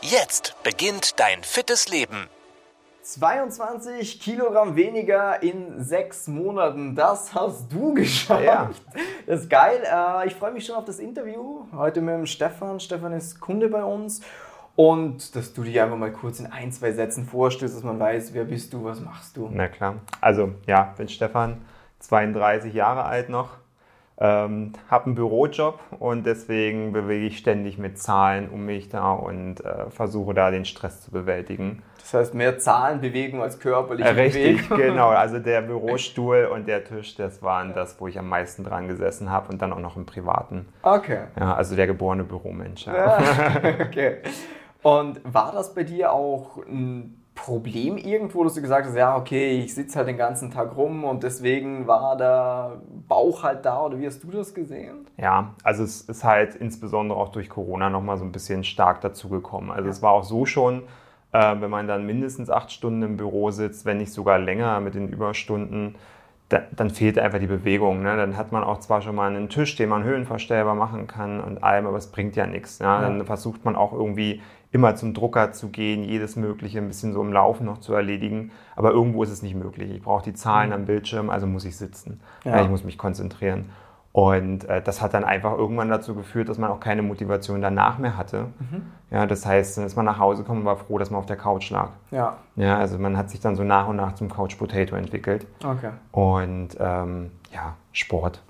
Jetzt beginnt dein fittes Leben. 22 Kilogramm weniger in sechs Monaten. Das hast du geschafft. Ja. Das ist geil. Äh, Ich freue mich schon auf das Interview heute mit dem Stefan. Stefan ist Kunde bei uns. Und dass du dich einfach mal kurz in ein, zwei Sätzen vorstellst, dass man weiß, wer bist du, was machst du. Na klar. Also, ja, bin Stefan, 32 Jahre alt noch, ähm, habe einen Bürojob und deswegen bewege ich ständig mit Zahlen um mich da und äh, versuche da den Stress zu bewältigen. Das heißt, mehr Zahlenbewegung als körperliche Äh, richtig, Bewegung. genau. Also der Bürostuhl und der Tisch, das waren das, wo ich am meisten dran gesessen habe und dann auch noch im Privaten. Okay. Ja, also der geborene Büromensch. Ja. Ja, okay. Und war das bei dir auch ein Problem irgendwo, dass du gesagt hast, ja, okay, ich sitze halt den ganzen Tag rum und deswegen war der Bauch halt da oder wie hast du das gesehen? Ja, also es ist halt insbesondere auch durch Corona nochmal so ein bisschen stark dazugekommen. Also es war auch so schon, äh, wenn man dann mindestens acht Stunden im Büro sitzt, wenn nicht sogar länger mit den Überstunden, da, dann fehlt einfach die Bewegung. Ne? Dann hat man auch zwar schon mal einen Tisch, den man höhenverstellbar machen kann und allem, aber es bringt ja nichts. Ja? Dann versucht man auch irgendwie immer zum Drucker zu gehen, jedes Mögliche ein bisschen so im Laufen noch zu erledigen. Aber irgendwo ist es nicht möglich. Ich brauche die Zahlen am Bildschirm, also muss ich sitzen. Ja. Ich muss mich konzentrieren. Und äh, das hat dann einfach irgendwann dazu geführt, dass man auch keine Motivation danach mehr hatte. Ja, das heißt, dann ist man nach Hause gekommen und war froh, dass man auf der Couch lag. Ja, Ja, also man hat sich dann so nach und nach zum Couch Potato entwickelt. okay. Und ähm, ja, Sport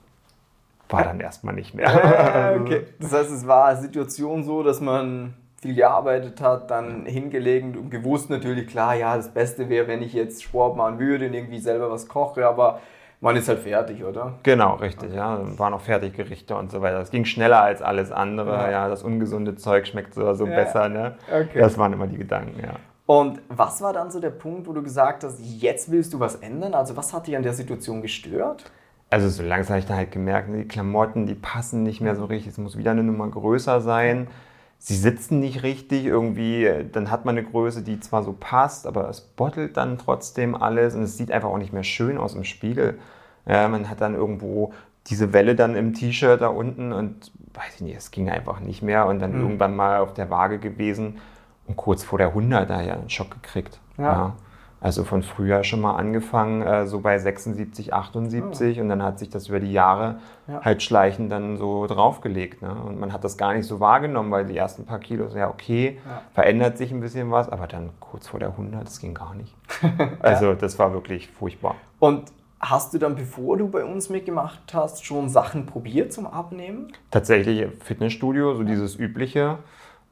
war dann erstmal nicht mehr. Okay. Das heißt, es war eine Situation so, dass man viel gearbeitet hat, dann hingelegt und gewusst natürlich, klar, ja, das Beste wäre, wenn ich jetzt Sport machen würde und irgendwie selber was koche, aber man ist halt fertig, oder? Genau, richtig. Ja, Dann waren auch Fertiggerichte und so weiter. Das ging schneller als alles andere. Ja. Ja, das ungesunde Zeug schmeckt so, so Ja. besser. Ne? Okay. Das waren immer die Gedanken, ja. Und was war dann so der Punkt, wo du gesagt hast, jetzt willst du was ändern? Also was hat dich an der Situation gestört? Also so langsam habe ich dann halt gemerkt, die Klamotten, die passen nicht mehr so richtig. Es muss wieder eine Nummer größer sein. Sie sitzen nicht richtig irgendwie. Dann hat man eine Größe, die zwar so passt, aber es bottelt dann trotzdem alles und es sieht einfach auch nicht mehr schön aus im Spiegel. Ja, man hat dann irgendwo diese Welle dann im T-Shirt da unten und weiß ich nicht, es ging einfach nicht mehr und dann irgendwann mal auf der Waage gewesen und kurz vor der 100 da ja einen Schock gekriegt. Ja. Also von früher schon mal angefangen, äh, so bei 76, 78 und dann hat sich das über die Jahre Ja. halt schleichend dann so draufgelegt. Ne? Und man hat das gar nicht so wahrgenommen, weil die ersten paar Kilos, ja okay, Ja. verändert sich ein bisschen was, aber dann kurz vor der 100, das ging gar nicht. Also das war wirklich furchtbar. Und hast du dann, bevor du bei uns mitgemacht hast, schon Sachen probiert zum Abnehmen? Tatsächlich Fitnessstudio, so dieses übliche,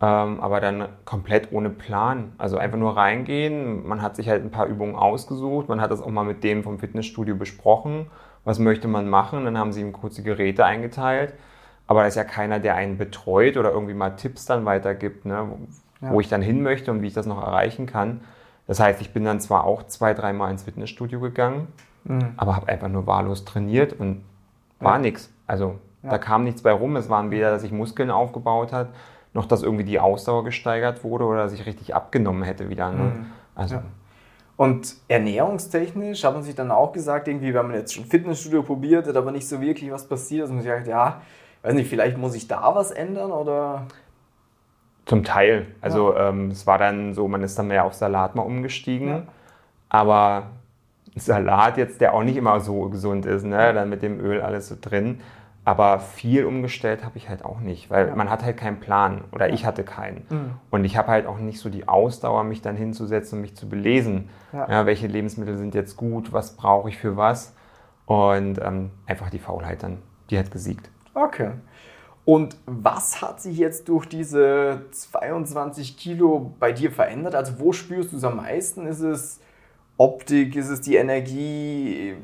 ähm, aber dann komplett ohne Plan. Also einfach nur reingehen. Man hat sich halt ein paar Übungen ausgesucht. Man hat das auch mal mit dem vom Fitnessstudio besprochen. Was möchte man machen? Dann haben sie ihm kurz die Geräte eingeteilt. Aber da ist ja keiner, der einen betreut oder irgendwie mal Tipps dann weitergibt, ne? wo, Ja. ich dann hin möchte und wie ich das noch erreichen kann. Das heißt, ich bin dann zwar auch zwei, dreimal ins Fitnessstudio gegangen, aber habe einfach nur wahllos trainiert und war nix. Also da kam nichts bei rum. Es waren weder, dass ich Muskeln aufgebaut hat, noch dass irgendwie die Ausdauer gesteigert wurde oder dass ich richtig abgenommen hätte wieder. Ne? Also Ja. Und ernährungstechnisch hat man sich dann auch gesagt, irgendwie, wenn man jetzt schon Fitnessstudio probiert, hat aber nicht so wirklich was passiert, dass man sich sagt, ja, weiß nicht, vielleicht muss ich da was ändern oder. zum Teil. Also ähm, es war dann so, man ist dann mehr auf Salat mal umgestiegen. Ja. Aber Salat jetzt, der auch nicht immer so gesund ist, ne? dann mit dem Öl alles so drin. Aber viel umgestellt habe ich halt auch nicht, weil man hat halt keinen Plan oder ich hatte keinen. Mhm. Und ich habe halt auch nicht so die Ausdauer, mich dann hinzusetzen und mich zu belesen. Ja. Ja. welche Lebensmittel sind jetzt gut, was brauche ich für was. Und ähm, einfach die Faulheit dann, die hat gesiegt. Okay. Und was hat sich jetzt durch diese 22 Kilo bei dir verändert? Also wo spürst du es am meisten? Ist es Optik? Ist es die Energie?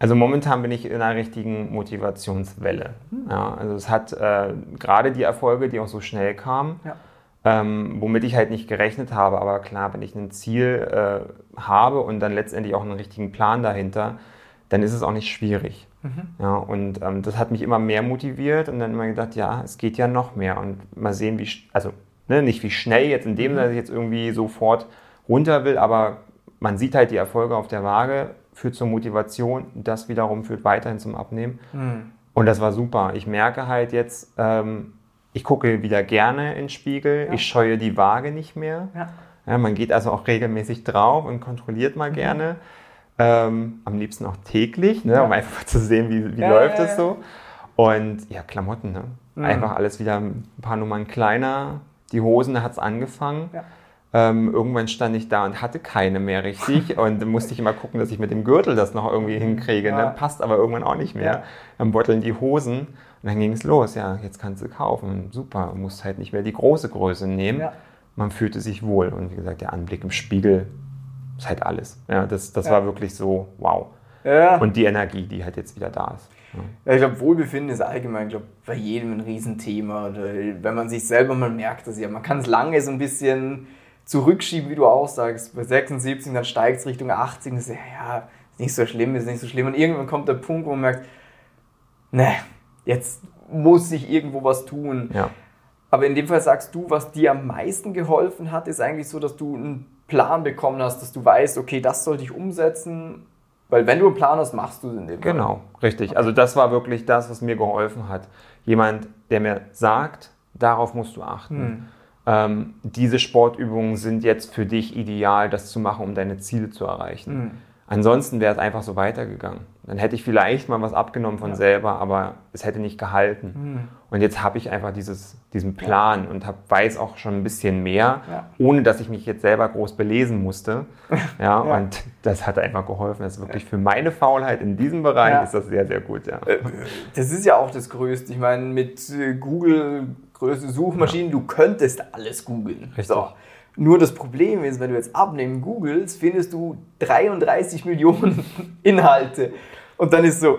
Also momentan bin ich in einer richtigen Motivationswelle. Ja, also es hat äh, gerade die Erfolge, die auch so schnell kamen, Ja. ähm, womit ich halt nicht gerechnet habe. Aber klar, wenn ich ein Ziel äh, habe und dann letztendlich auch einen richtigen Plan dahinter, dann ist es auch nicht schwierig. Mhm. Ja, und ähm, das hat mich immer mehr motiviert und dann immer gedacht, ja, es geht ja noch mehr und mal sehen, wie, also ne, nicht wie schnell jetzt in dem, mhm. dass ich jetzt irgendwie sofort runter will, aber man sieht halt die Erfolge auf der Waage, führt zur Motivation, das wiederum führt weiterhin zum Abnehmen. Mhm. Und das war super. Ich merke halt jetzt, ähm, ich gucke wieder gerne in den Spiegel, ja. ich scheue die Waage nicht mehr. Ja. Ja, man geht also auch regelmäßig drauf und kontrolliert mal mhm. gerne. Ähm, am liebsten auch täglich, ne, um einfach zu sehen, wie, wie läuft es so. Und ja, Klamotten, ne? Mhm. einfach alles wieder ein paar Nummern kleiner. Die Hosen, da hat es angefangen. Ähm, irgendwann stand ich da und hatte keine mehr richtig und musste ich immer gucken, dass ich mit dem Gürtel das noch irgendwie hinkriege. Ne? Passt aber irgendwann auch nicht mehr. Dann botteln die Hosen und dann ging es los. Ja, jetzt kannst du kaufen. Super, du musst halt nicht mehr die große Größe nehmen. Ja. Man fühlte sich wohl. Und wie gesagt, der Anblick im Spiegel ist halt alles. Ja, das das ja. war wirklich so, wow. Ja. Und die Energie, die halt jetzt wieder da ist. Ja, ich glaube, Wohlbefinden ist allgemein, glaube bei jedem ein Riesenthema. Oder wenn man sich selber mal merkt, dass ja, man kann es lange so ein bisschen zurückschieben, wie du auch sagst. Bei 76, dann steigt es Richtung 80 und ist ja, ist nicht so schlimm, ist nicht so schlimm. Und irgendwann kommt der Punkt, wo man merkt, ne, jetzt muss ich irgendwo was tun. Ja. Aber in dem Fall sagst du, was dir am meisten geholfen hat, ist eigentlich so, dass du einen Plan bekommen hast, dass du weißt, okay, das sollte ich umsetzen. Weil wenn du einen Plan hast, machst du es in dem Fall. Genau, richtig. Okay. Also das war wirklich das, was mir geholfen hat. Jemand, der mir sagt, darauf musst du achten. Hm. Ähm, diese Sportübungen sind jetzt für dich ideal, das zu machen, um deine Ziele zu erreichen. Hm. Ansonsten wäre es einfach so weitergegangen. Dann hätte ich vielleicht mal was abgenommen von ja. selber, aber es hätte nicht gehalten. Mhm. Und jetzt habe ich einfach dieses, diesen Plan ja. und hab, weiß auch schon ein bisschen mehr, ja. ohne dass ich mich jetzt selber groß belesen musste. Ja, Und das hat einfach geholfen. Das ist wirklich für meine Faulheit in diesem Bereich ist das sehr, sehr gut. Ja. Äh, das ist ja auch das Größte. Ich meine, mit äh, Google, größte Suchmaschinen, du könntest alles googeln. So. Nur das Problem ist, wenn du jetzt abnehmen googelst, findest du 33 Millionen Inhalte. Und dann ist so,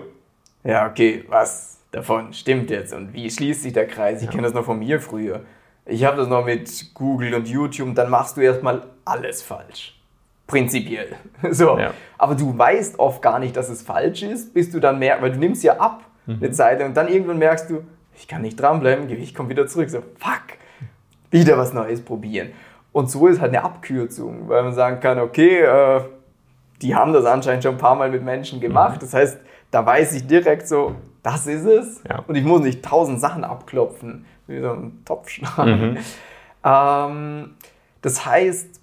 ja, okay, was davon stimmt jetzt und wie schließt sich der Kreis? Ich kenne das noch von mir früher. Ich habe das noch mit Google und YouTube, dann machst du erstmal alles falsch. Prinzipiell. So. Ja. Aber du weißt oft gar nicht, dass es falsch ist, bis du dann merkst, weil du nimmst ja ab mhm. eine Zeit und dann irgendwann merkst du, ich kann nicht dranbleiben, Gewicht kommt wieder zurück. So, fuck, wieder was Neues probieren. Und so ist halt eine Abkürzung, weil man sagen kann, okay, äh, die haben das anscheinend schon ein paar Mal mit Menschen gemacht. Mhm. Das heißt, da weiß ich direkt so, das ist es. Ja. Und ich muss nicht tausend Sachen abklopfen, wie so ein Topfschlag. Mhm. Ähm, das heißt,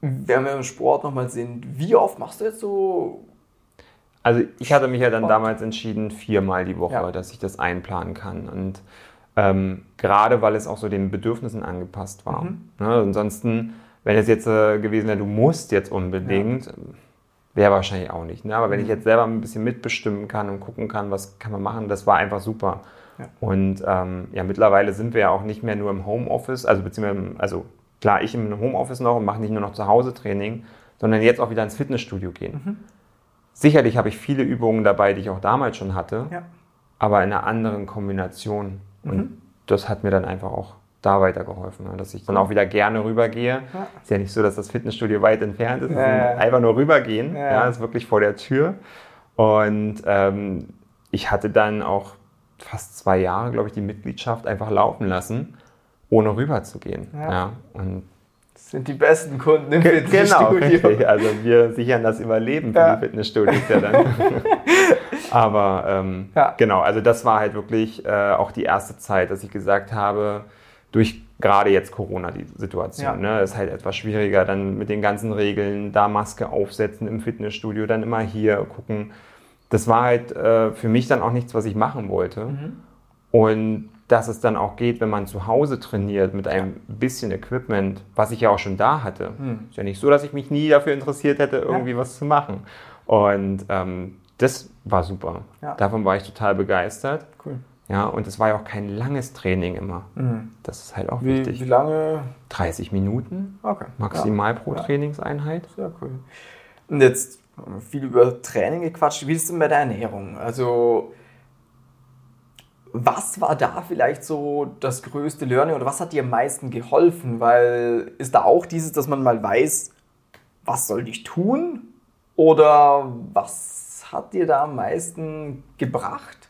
wenn wir im Sport nochmal sind, wie oft machst du jetzt so? Also ich hatte mich ja dann damals entschieden, viermal die Woche, ja. dass ich das einplanen kann. Und ähm, gerade weil es auch so den Bedürfnissen angepasst war. Mhm. Ne? Ansonsten, wenn es jetzt äh, gewesen wäre, du musst jetzt unbedingt, ja. wäre wahrscheinlich auch nicht. Ne? Aber wenn ich mhm. jetzt selber ein bisschen mitbestimmen kann und gucken kann, was kann man machen, das war einfach super. Ja. Und ähm, ja, mittlerweile sind wir ja auch nicht mehr nur im Homeoffice, also beziehungsweise, also klar, ich im Homeoffice noch und mache nicht nur noch zu Hause Training, sondern jetzt auch wieder ins Fitnessstudio gehen. Mhm. Sicherlich habe ich viele Übungen dabei, die ich auch damals schon hatte, ja. aber in einer anderen Kombination. Und mhm. das hat mir dann einfach auch da weitergeholfen, dass ich dann auch wieder gerne rübergehe. Ja. Ist ja nicht so, dass das Fitnessstudio weit entfernt ist, ja. einfach nur rübergehen. Ja. ja, ist wirklich vor der Tür. Und ähm, ich hatte dann auch fast zwei Jahre, glaube ich, die Mitgliedschaft einfach laufen lassen, ohne rüber zu gehen. Ja. und das sind die besten Kunden im Fitnessstudio. Genau, richtig. Also wir sichern das Überleben für die Fitnessstudios ja dann. Aber ähm, ja. genau, also das war halt wirklich äh, auch die erste Zeit, dass ich gesagt habe, durch gerade jetzt Corona die Situation, ja. ne, ist halt etwas schwieriger, dann mit den ganzen Regeln, da Maske aufsetzen im Fitnessstudio, dann immer hier gucken. Das war halt äh, für mich dann auch nichts, was ich machen wollte. Mhm. Und dass es dann auch geht, wenn man zu Hause trainiert mit einem bisschen Equipment, was ich ja auch schon da hatte. Mhm. Ist ja nicht so, dass ich mich nie dafür interessiert hätte, irgendwie ja. was zu machen. Und ähm, das war super. Ja. Davon war ich total begeistert. Cool. Ja, und es war ja auch kein langes Training immer. Mhm. Das ist halt auch wie, wichtig. Wie lange? 30 Minuten okay. maximal ja. pro ja. Trainingseinheit. Sehr cool. Und jetzt haben wir viel über Training gequatscht. Wie ist es denn bei der Ernährung? Also, Was war da vielleicht so das größte Learning oder was hat dir am meisten geholfen? Weil ist da auch dieses, dass man mal weiß, was soll ich tun? Oder was hat dir da am meisten gebracht?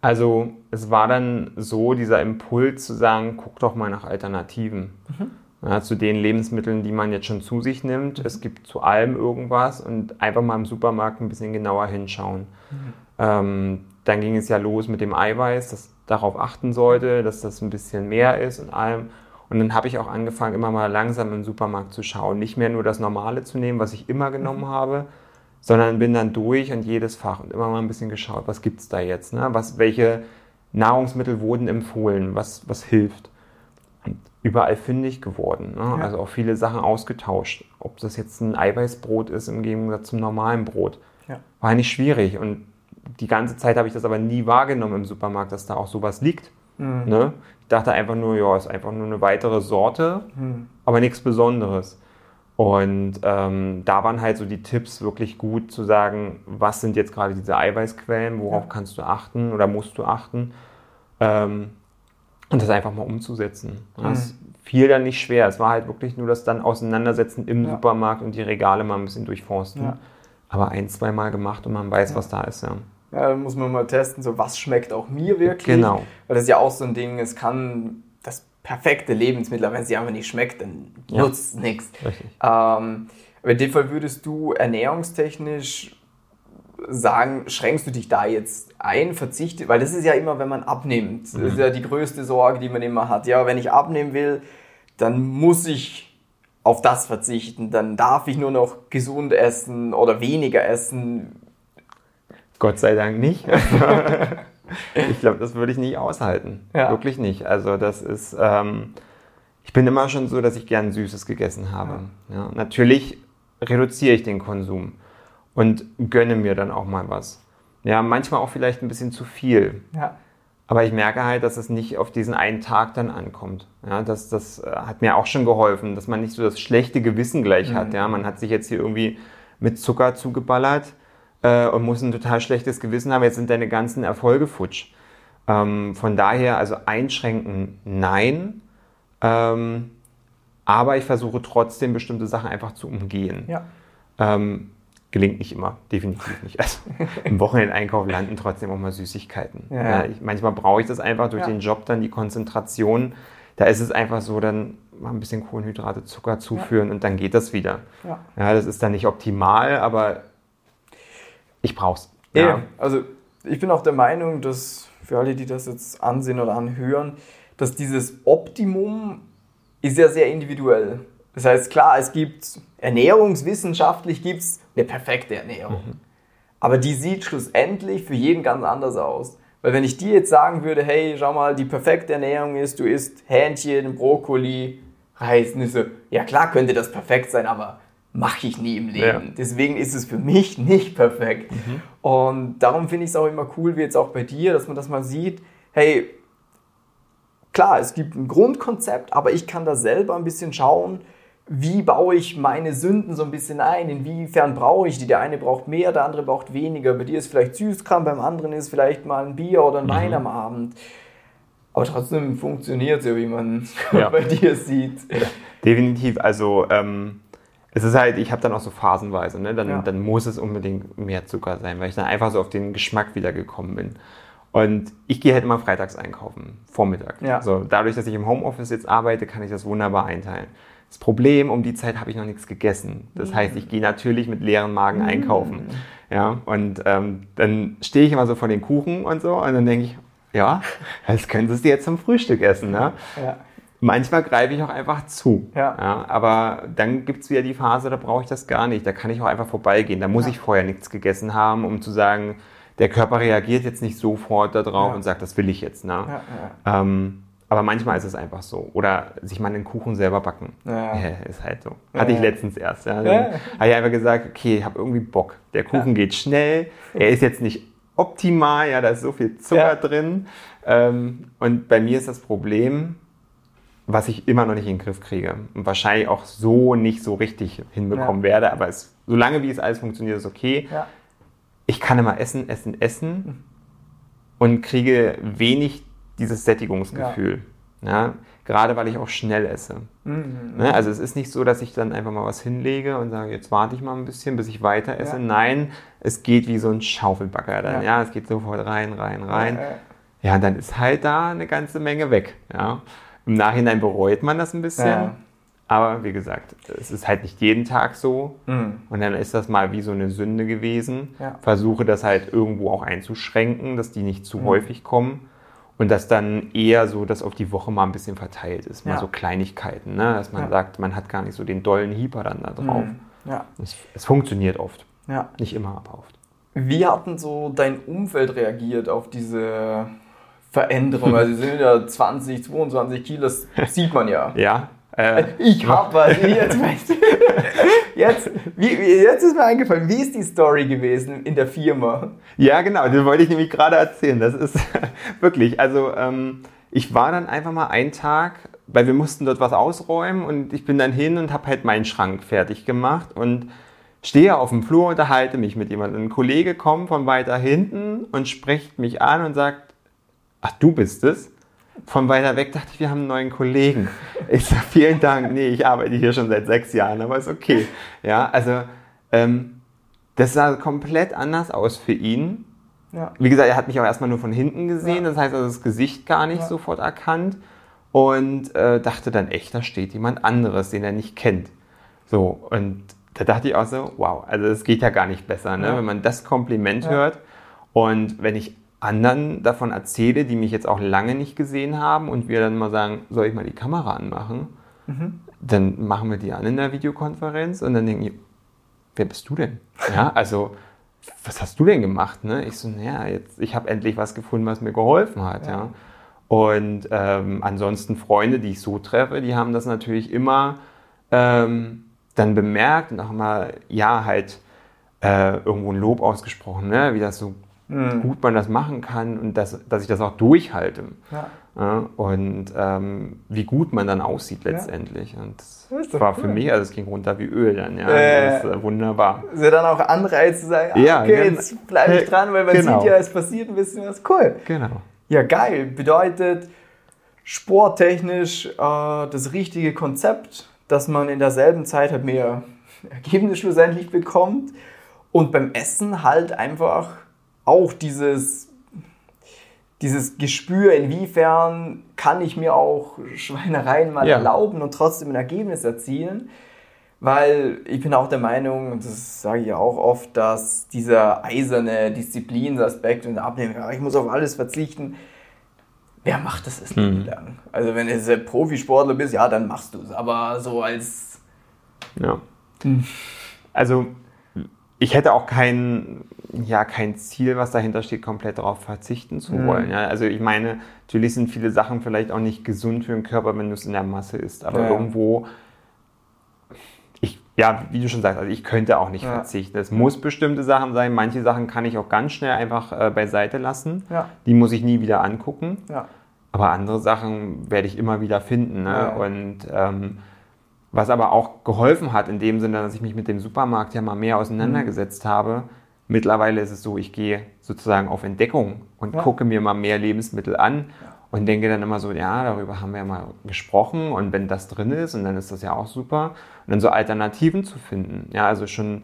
Also es war dann so dieser Impuls zu sagen, guck doch mal nach Alternativen. Mhm. Ja, zu den Lebensmitteln, die man jetzt schon zu sich nimmt. Es gibt zu allem irgendwas und einfach mal im Supermarkt ein bisschen genauer hinschauen. Mhm. Ähm, dann ging es ja los mit dem Eiweiß, das darauf achten sollte, dass das ein bisschen mehr ist und allem. Und dann habe ich auch angefangen, immer mal langsam im Supermarkt zu schauen. Nicht mehr nur das Normale zu nehmen, was ich immer genommen mhm. habe, sondern bin dann durch und jedes Fach und immer mal ein bisschen geschaut, was gibt es da jetzt? Ne? Was, welche Nahrungsmittel wurden empfohlen? Was, was hilft? Und überall fündig geworden. Ne? Ja. Also auch viele Sachen ausgetauscht. Ob das jetzt ein Eiweißbrot ist im Gegensatz zum normalen Brot. Ja. War nicht schwierig. Und die ganze Zeit habe ich das aber nie wahrgenommen im Supermarkt, dass da auch sowas liegt. Mhm. Ne? Ich dachte einfach nur, ja, ist einfach nur eine weitere Sorte, mhm. aber nichts Besonderes. Und ähm, da waren halt so die Tipps wirklich gut zu sagen, was sind jetzt gerade diese Eiweißquellen, worauf ja. kannst du achten oder musst du achten. Ähm, und das einfach mal umzusetzen. Das mhm. fiel dann nicht schwer. Es war halt wirklich nur das dann Auseinandersetzen im ja. Supermarkt und die Regale mal ein bisschen durchforsten. Ja. Aber ein, zwei Mal gemacht und man weiß, was da ist. Ja. Ja, dann muss man mal testen, so was schmeckt auch mir wirklich. Genau. Weil das ist ja auch so ein Ding, es kann perfekte Lebensmittel, aber wenn dir einfach nicht schmeckt, dann ja. nutzt es nichts. Ähm, aber in dem Fall würdest du ernährungstechnisch sagen, schränkst du dich da jetzt ein, verzichte, weil das ist ja immer, wenn man abnimmt, mhm. das ist ja die größte Sorge, die man immer hat. Ja, wenn ich abnehmen will, dann muss ich auf das verzichten, dann darf ich nur noch gesund essen oder weniger essen. Gott sei Dank nicht. ich glaube, das würde ich nicht aushalten. Ja. Wirklich nicht. Also das ist, ähm, ich bin immer schon so, dass ich gern Süßes gegessen habe. Ja. Natürlich reduziere ich den Konsum und gönne mir dann auch mal was. Ja, manchmal auch vielleicht ein bisschen zu viel. Ja. Aber ich merke halt, dass es nicht auf diesen einen Tag dann ankommt. Ja, das, das äh, hat mir auch schon geholfen, dass man nicht so das schlechte Gewissen gleich mhm. hat. Ja, man hat sich jetzt hier irgendwie mit Zucker zugeballert äh, und muss ein total schlechtes Gewissen haben, jetzt sind deine ganzen Erfolge futsch. Ähm, von daher, also einschränken, nein. Ähm, aber ich versuche trotzdem bestimmte Sachen einfach zu umgehen. Ja. Ähm, gelingt nicht immer, definitiv nicht. Also im Wochenendeinkauf landen trotzdem auch mal Süßigkeiten. Ja, ja. Ich, manchmal brauche ich das einfach durch den Job dann die Konzentration. Da ist es einfach so, dann mal ein bisschen Kohlenhydrate, Zucker zuführen und dann geht das wieder. Ja. das ist dann nicht optimal, aber ich brauch's. Ja. Also ich bin auch der Meinung, dass für alle, die das jetzt ansehen oder anhören, dass dieses Optimum ist ja sehr individuell. Das heißt, klar, es gibt ernährungswissenschaftlich gibt es eine perfekte Ernährung. Mhm. Aber die sieht schlussendlich für jeden ganz anders aus. Weil wenn ich dir jetzt sagen würde, hey, schau mal, die perfekte Ernährung ist, du isst Hähnchen, Brokkoli, Reis, Nüsse. Ja klar könnte das perfekt sein, aber mache ich nie im Leben. Ja. Deswegen ist es für mich nicht perfekt. Mhm. Und darum finde ich es auch immer cool, wie jetzt auch bei dir, dass man das mal sieht, hey, klar, es gibt ein Grundkonzept, aber ich kann da selber ein bisschen schauen, wie baue ich meine Sünden so ein bisschen ein, inwiefern brauche ich die. Der eine braucht mehr, der andere braucht weniger. Bei dir ist vielleicht Süßkram, beim anderen ist vielleicht mal ein Bier oder ein Wein mhm. am Abend. Aber trotzdem funktioniert es ja, wie man ja. bei dir sieht. Definitiv. Also ähm, es ist halt, ich habe dann auch so phasenweise, ne? dann, ja. dann muss es unbedingt mehr Zucker sein, weil ich dann einfach so auf den Geschmack wieder gekommen bin. Und ich gehe halt immer freitags einkaufen, Vormittag. Ja. So, dadurch, dass ich im Homeoffice jetzt arbeite, kann ich das wunderbar einteilen. Das Problem, um die Zeit habe ich noch nichts gegessen. Das heißt, ich gehe natürlich mit leeren Magen mm. einkaufen. Ja, und ähm, dann stehe ich immer so vor den Kuchen und so und dann denke ich, ja, das könntest du jetzt zum Frühstück essen. Ne? Ja. Manchmal greife ich auch einfach zu. Ja. ja aber dann gibt es wieder die Phase, da brauche ich das gar nicht. Da kann ich auch einfach vorbeigehen. Da muss ja. ich vorher nichts gegessen haben, um zu sagen, der Körper reagiert jetzt nicht sofort darauf ja. und sagt, das will ich jetzt. Ne? Ähm, aber manchmal ist es einfach so. Oder sich mal den Kuchen selber backen. Ja. ist halt so. Hatte ich letztens erst. Ja. Dann ja. habe ich einfach gesagt, okay, ich habe irgendwie Bock. Der Kuchen geht schnell. Er ist jetzt nicht optimal. Ja, da ist so viel Zucker drin. Ähm, und bei mir ist das Problem, was ich immer noch nicht in den Griff kriege und wahrscheinlich auch so nicht so richtig hinbekommen ja. werde. Aber es, solange wie es alles funktioniert, ist okay. Ja. Ich kann immer essen, essen, essen. und kriege wenig dieses Sättigungsgefühl. Ja. ja gerade weil ich auch schnell esse. Mhm. Ne? Also es ist nicht so, dass ich dann einfach mal was hinlege und sage, jetzt warte ich mal ein bisschen, bis ich weiter esse. Nein, es geht wie so ein Schaufelbacker dann. Ja, ja es geht sofort rein, rein, rein. Ja, ja, dann ist halt da eine ganze Menge weg. Ja. Im Nachhinein bereut man das ein bisschen. Aber wie gesagt, es ist halt nicht jeden Tag so. Mhm. Und dann ist das mal wie so eine Sünde gewesen. Versuche das halt irgendwo auch einzuschränken, dass die nicht zu mhm. häufig kommen. Und dass dann eher so, dass auf die Woche mal ein bisschen verteilt ist, mal ja. so Kleinigkeiten, ne? dass man ja. sagt, man hat gar nicht so den dollen Hieper dann da drauf. Mhm. Ja. Es, es, funktioniert oft. Ja. Nicht immer, aber oft. Wie hat denn so dein Umfeld reagiert auf diese Veränderung? Also sie sind ja 20, 22 Kilo, das sieht man ja. Ja. Äh, ich hab was. Jetzt, jetzt, wie, jetzt ist mir eingefallen, wie ist die Story gewesen in der Firma? Ja, genau, das wollte ich nämlich gerade erzählen. Das ist wirklich, also ähm, ich war dann einfach mal einen Tag, weil wir mussten dort was ausräumen und ich bin dann hin und habe halt meinen Schrank fertig gemacht und stehe auf dem Flur, unterhalte mich mit jemandem. Ein Kollege kommt von weiter hinten und spricht mich an und sagt, ach, du bist es? von weiter weg dachte ich, wir haben einen neuen Kollegen. Ich sage, vielen Dank. Nee, ich arbeite hier schon seit sechs Jahren, aber ist okay. Ja, also ähm, das sah komplett anders aus für ihn. Ja. Wie gesagt, er hat mich auch erstmal nur von hinten gesehen, ja. das heißt also das Gesicht gar nicht ja. sofort erkannt und äh, dachte dann echt, da steht jemand anderes, den er nicht kennt. So, und da dachte ich auch so, wow, also es geht ja gar nicht besser, ne? wenn man das Kompliment hört und wenn ich anderen davon erzähle, die mich jetzt auch lange nicht gesehen haben und wir dann mal sagen, soll ich mal die Kamera anmachen? Mhm. Dann machen wir die an in der Videokonferenz und dann denken die, wer bist du denn? Ja, also was hast du denn gemacht? Ne? Ich so, naja, jetzt, ich habe endlich was gefunden, was mir geholfen hat. Ja. ja. Und ähm, ansonsten Freunde, die ich so treffe, die haben das natürlich immer ähm, dann bemerkt und auch mal, ja, halt äh, irgendwo ein Lob ausgesprochen, ne? wie das so mhm. gut man das machen kann und dass, dass ich das auch durchhalte. Ja. Ja, und ähm, wie gut man dann aussieht letztendlich. Ja. Und das, das war cool. für mich, also es ging runter wie Öl dann, ja. Äh, das ist äh, wunderbar. Ist ja dann auch Anreiz zu sagen, ah, ja, okay, jetzt bleibe ich dran, weil man genau. sieht ja, es passiert ein bisschen was cool. Genau. Ja, geil. Bedeutet sporttechnisch äh, das richtige Konzept, dass man in derselben Zeit halt mehr Ergebnisse schlussendlich bekommt und beim Essen halt einfach auch dieses, dieses Gespür, inwiefern kann ich mir auch Schweinereien mal ja. erlauben und trotzdem ein Ergebnis erzielen. Weil ich bin auch der Meinung, und das sage ich ja auch oft, dass dieser eiserne Disziplinsaspekt und Abnehmen, ja, ich muss auf alles verzichten, wer macht das das mhm. lang? Also wenn du Profisportler bist, ja, dann machst du es. Aber so als... Ja. Hm. Also ich hätte auch kein, ja, kein Ziel, was dahinter steht, komplett darauf verzichten zu mhm. wollen. Ja, also ich meine, natürlich sind viele Sachen vielleicht auch nicht gesund für den Körper, wenn du es in der Masse isst, aber ja. irgendwo, ich, ja, wie du schon sagst, also ich könnte auch nicht ja. verzichten. Es muss bestimmte Sachen sein. Manche Sachen kann ich auch ganz schnell einfach äh, beiseite lassen. Die muss ich nie wieder angucken. Aber andere Sachen werde ich immer wieder finden. Ne? Und ähm, was aber auch geholfen hat, in dem Sinne, dass ich mich mit dem Supermarkt ja mal mehr auseinandergesetzt mhm. habe. Mittlerweile ist es so, ich gehe sozusagen auf Entdeckung und ja. gucke mir mal mehr Lebensmittel an und denke dann immer so, ja, darüber haben wir ja mal gesprochen und wenn das drin ist und dann ist das ja auch super. Und dann so Alternativen zu finden. Ja, also schon,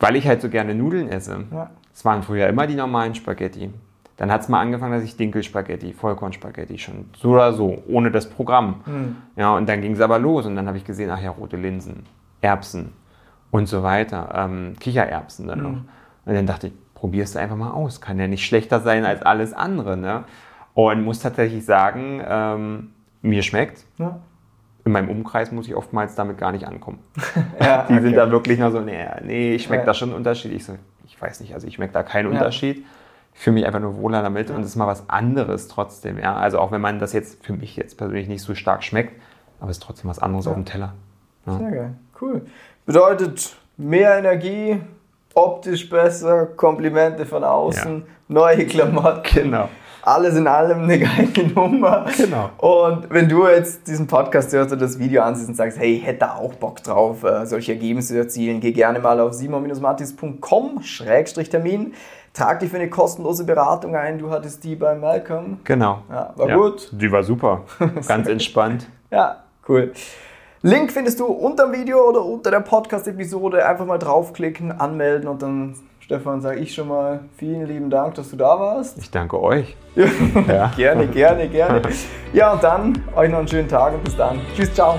weil ich halt so gerne Nudeln esse. Es ja. waren früher immer die normalen Spaghetti. Dann hat es mal angefangen, dass ich Dinkelspaghetti, Vollkornspaghetti schon so oder so, ohne das Programm. Mhm. Ja, und dann ging es aber los und dann habe ich gesehen, ach ja, rote Linsen, Erbsen und so weiter, ähm, Kichererbsen dann noch. Mhm. Und dann dachte ich, probierst du einfach mal aus, kann ja nicht schlechter sein als alles andere. Ne? Und muss tatsächlich sagen, ähm, mir schmeckt. Ja. In meinem Umkreis muss ich oftmals damit gar nicht ankommen. ja, Die okay. sind da wirklich noch so, nee, nee ich schmecke ja. da schon einen Unterschied. Ich so, ich weiß nicht, also ich schmecke da keinen Unterschied ich fühle mich einfach nur wohler damit ja. und es ist mal was anderes trotzdem. Ja? Also auch wenn man das jetzt für mich jetzt persönlich nicht so stark schmeckt, aber es ist trotzdem was anderes ja. auf dem Teller. Ja. Sehr geil, cool. Bedeutet mehr Energie, optisch besser, Komplimente von außen, neue Klamotten. Genau. Alles in allem eine geile Nummer. Genau. Und wenn du jetzt diesen Podcast hörst oder das Video ansiehst und sagst, hey, ich hätte da auch Bock drauf, äh, solche Ergebnisse zu erzielen, geh gerne mal auf simon-matis.com-termin. Trag dich für eine kostenlose Beratung ein. Du hattest die bei Malcolm. Genau. Ja, war gut. Die war super. Ganz entspannt. Ja, cool. Link findest du unter dem Video oder unter der Podcast-Episode. Einfach mal draufklicken, anmelden und dann, Stefan, sage ich schon mal vielen lieben Dank, dass du da warst. Ich danke euch. Ja. gerne, gerne, gerne. Ja, und dann euch noch einen schönen Tag und bis dann. Tschüss, ciao.